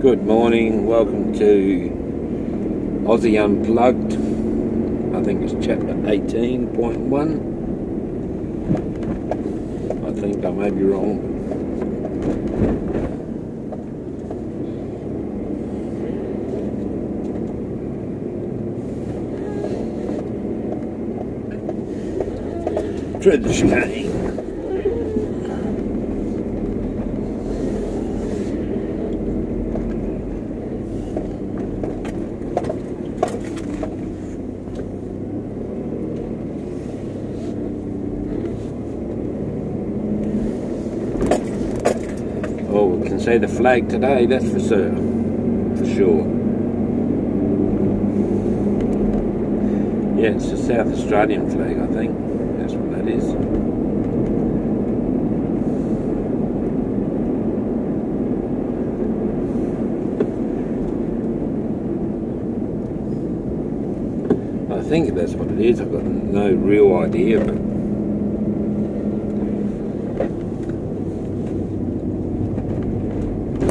Good morning, welcome to Aussie Unplugged. I think it's chapter 18.1. I think I may be wrong. Dread the chicane. See the flag today, that's for sure. For sure. Yeah, it's the South Australian flag, I think. That's what that is. I think that's what it is. I've got no real idea, but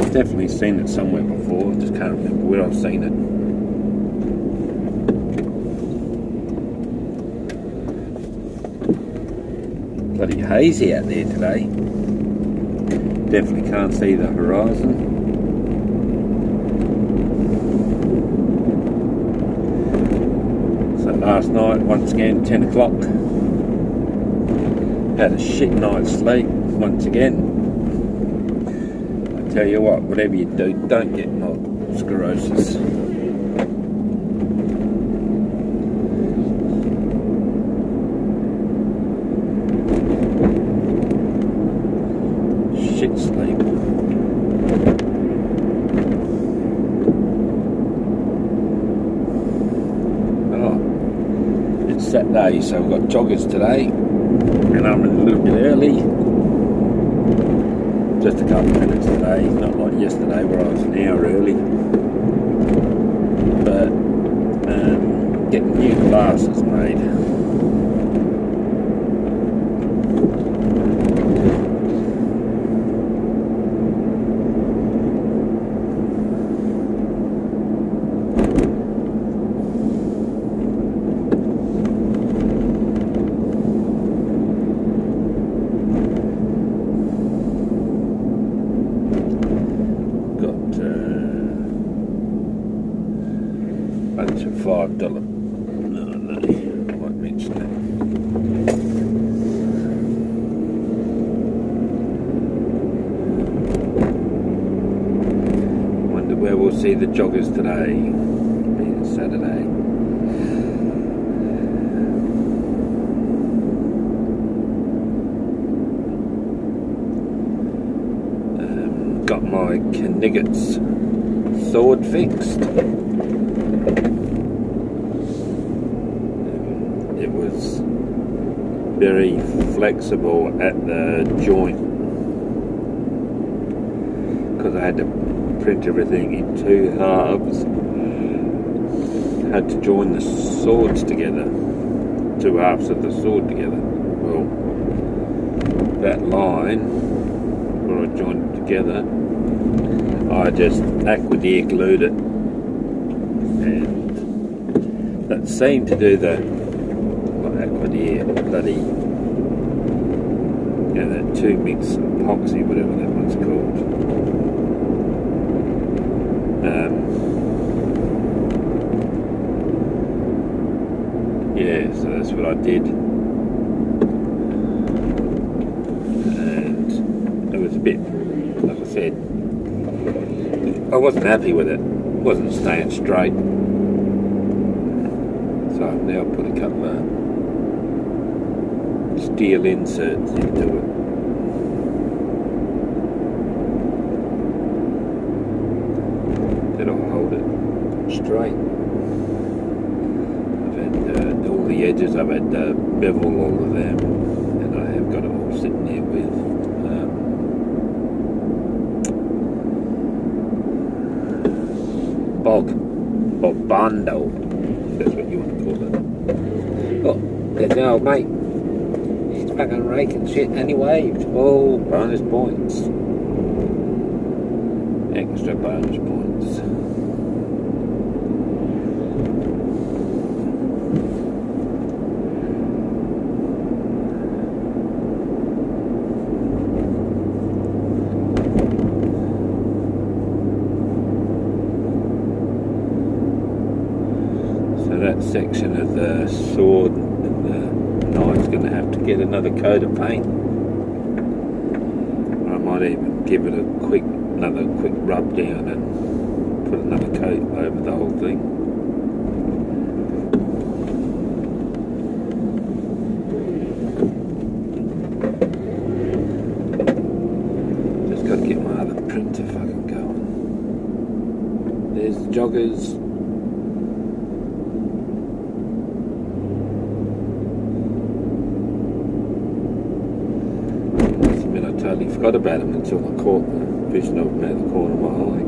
I've definitely seen it somewhere before. I just can't remember where I've seen it. Bloody hazy out there today. Definitely can't see the horizon. So last night, once again, 10 o'clock, had a shit night's sleep once again. Tell you what, whatever you do, don't get multiple sclerosis. Shit sleep. Oh, it's Saturday, so we've got joggers today, and I'm a little bit early. Just a couple of minutes today, not like yesterday where I was an hour early. But um, getting new glasses made. got uh, bunch of five dollar. No, no, I won't mention that. Wonder where we'll see the joggers today. Being Saturday. Um, got my Knigget's sword fixed. It was very flexible at the joint because I had to print everything in two halves. Had to join the swords together, two halves of the sword together. Well, that line where I joined it together, I just Aquadhere glued it, and that seemed to do the not Aquadhere bloody you know that two mix epoxy whatever that one's called. Um, yeah, so that's what I did. And it was a bit, like I said, I wasn't happy with it. It wasn't staying straight. So I've now put a couple of steel inserts into it. It straight. I've had uh, all the edges, I've had uh, bevel all of them, and I have got it all sitting there with um, bog or Bondo. That's what you want to call it. Oh, there's the old mate. He's fucking raking shit waved. Oh, bonus points. extra bonus points. So that section of the sword and the knife's going to have to get another coat of paint. I might even give it a quick, another quick rub down and put another coat over the whole thing. Just got to get my other printer fucking going. There's the joggers. must admit I totally forgot about him until I caught the vision of him out of the corner of my eye.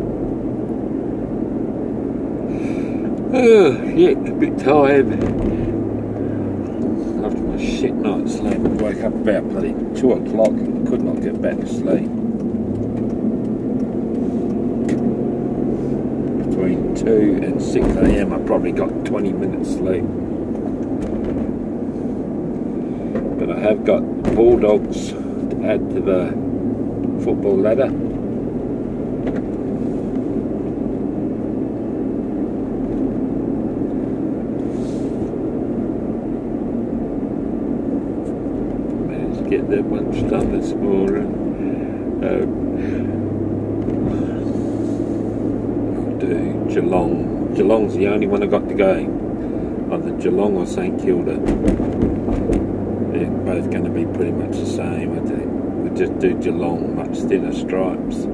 Oh, shit, a bit tired. After my shit night's sleep, I woke up about bloody two o'clock and could not get back to sleep. Between 2 and 6 a.m., I probably got 20 minutes sleep. But I have got Bulldogs to add to the football ladder. Managed to get that one done this morning. Um, do Geelong. Geelong's the only one I got to go. Either Geelong or St Kilda. They're both going to be pretty much the same, I think. We'll just do Geelong, thinner stripes.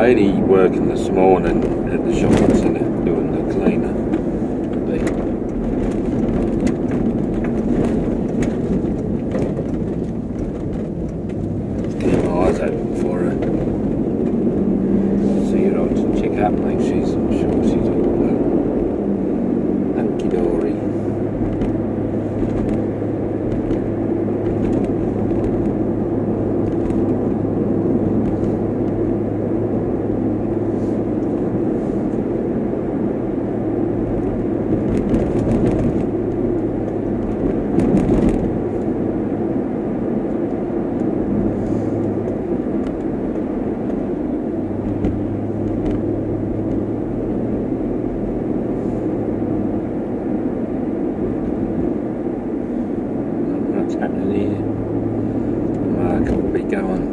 Lady working this morning at the shopping centre doing the cleaner. The- Keep my eyes open for her. See her out to check out, make she's sure she's all well. Hunky dory. Not much happening here. Mark will be going.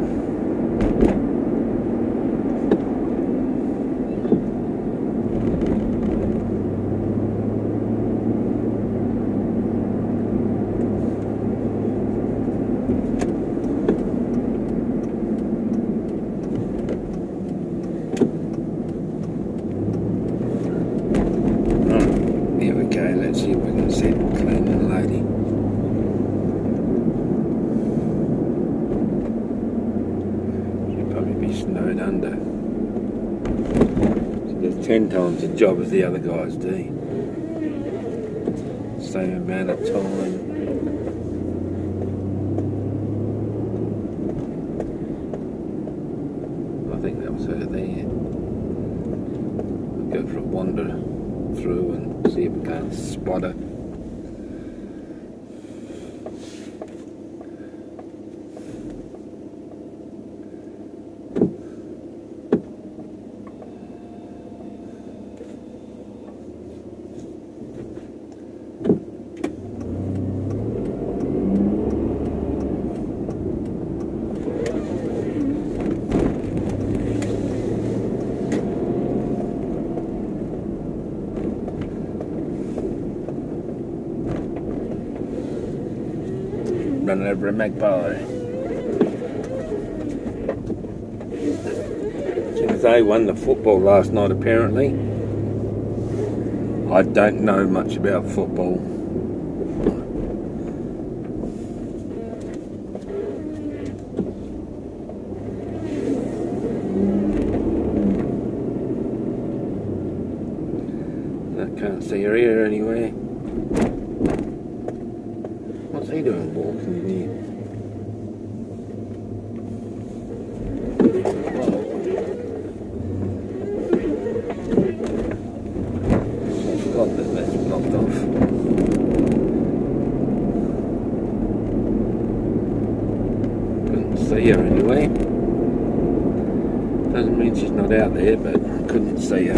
Right, here we go. Let's see if we can see the cleaning lady. She'd probably be snowed under. She does ten times the job as the other guys do. Same amount of time. I think that was her there. We'll go for a wander through and see if we can spot her. Over a magpie. They won the football last night, apparently. I don't know much about football. I can't see her ear anywhere. What's he doing walking in here? forgot that that's blocked off. Couldn't see her anyway. Doesn't mean out there, but I couldn't her.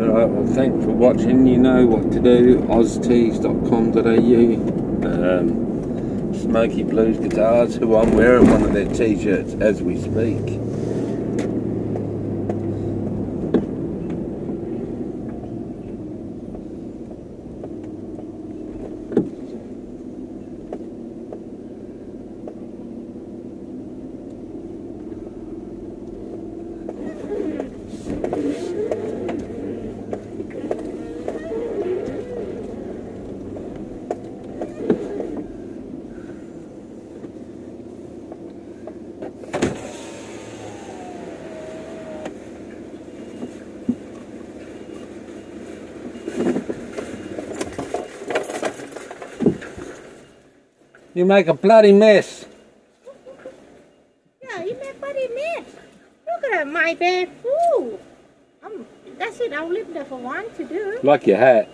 Alright, well thanks for watching. You know what to do. oztees.com.au um, Smoky Blues Guitars, who I'm wearing one of their t-shirts as we speak. You make a bloody mess. Yeah, you make a bloody mess. Look at my bare food. Um, that's it. I'll live there for one to do. Like your hat.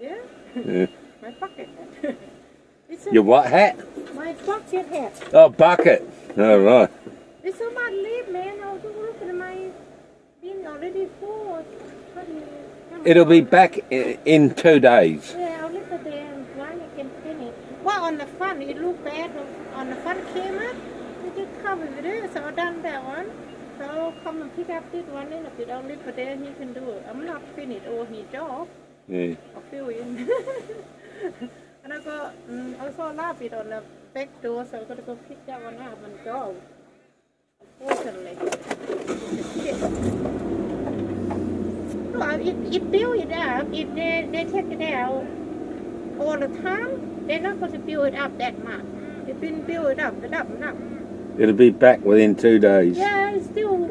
Yeah, Yeah. my bucket hat. it's Your what hat? my bucket hat. Oh, bucket. All right. It's so much leave, man. I'll do look at my bin already full. What do you- It'll be back in two days. Yeah, I'll leave it there I can finish. Well, on the front, it looked bad. On the front camera, it did cover with it, so I done that one. So I'll come and pick up this one, and if you don't leave it there, he can do it. I'm not finished all his job. Yeah. I'll fill in. and I got, um, I saw a lot it on the back door, so I got to go pick that one up and go. Unfortunately. It, it build it up. If they, they take it out all the time, they're not going to build it up that much. They've been build it up, it up and up. It'll be back within two days. Yeah, it's still,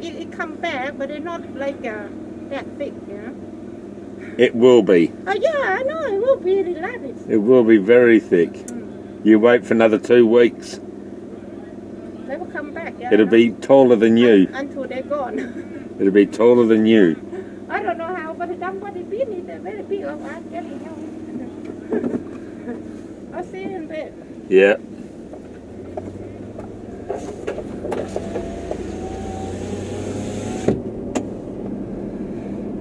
it, it come back, but it's not like uh, that thick, you know. It will be. Oh yeah, I know, it will be. It will be very thick. You wait for another two weeks. They will come back. Yeah, It'll be taller than you. Until they're gone. It'll be taller than you. I don't know how, but them what it been a very big of telling you. I'll see you in bed. Yeah.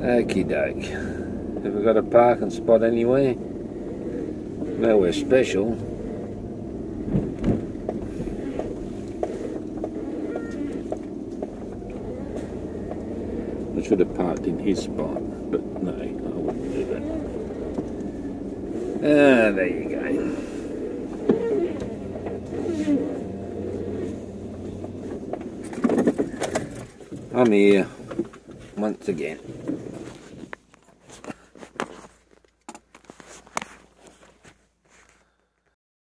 Okie doke. Have we got a parking spot anywhere? Nowhere special. I should have parked in his spot, but no, I wouldn't do Ah, there you go. I'm here once again.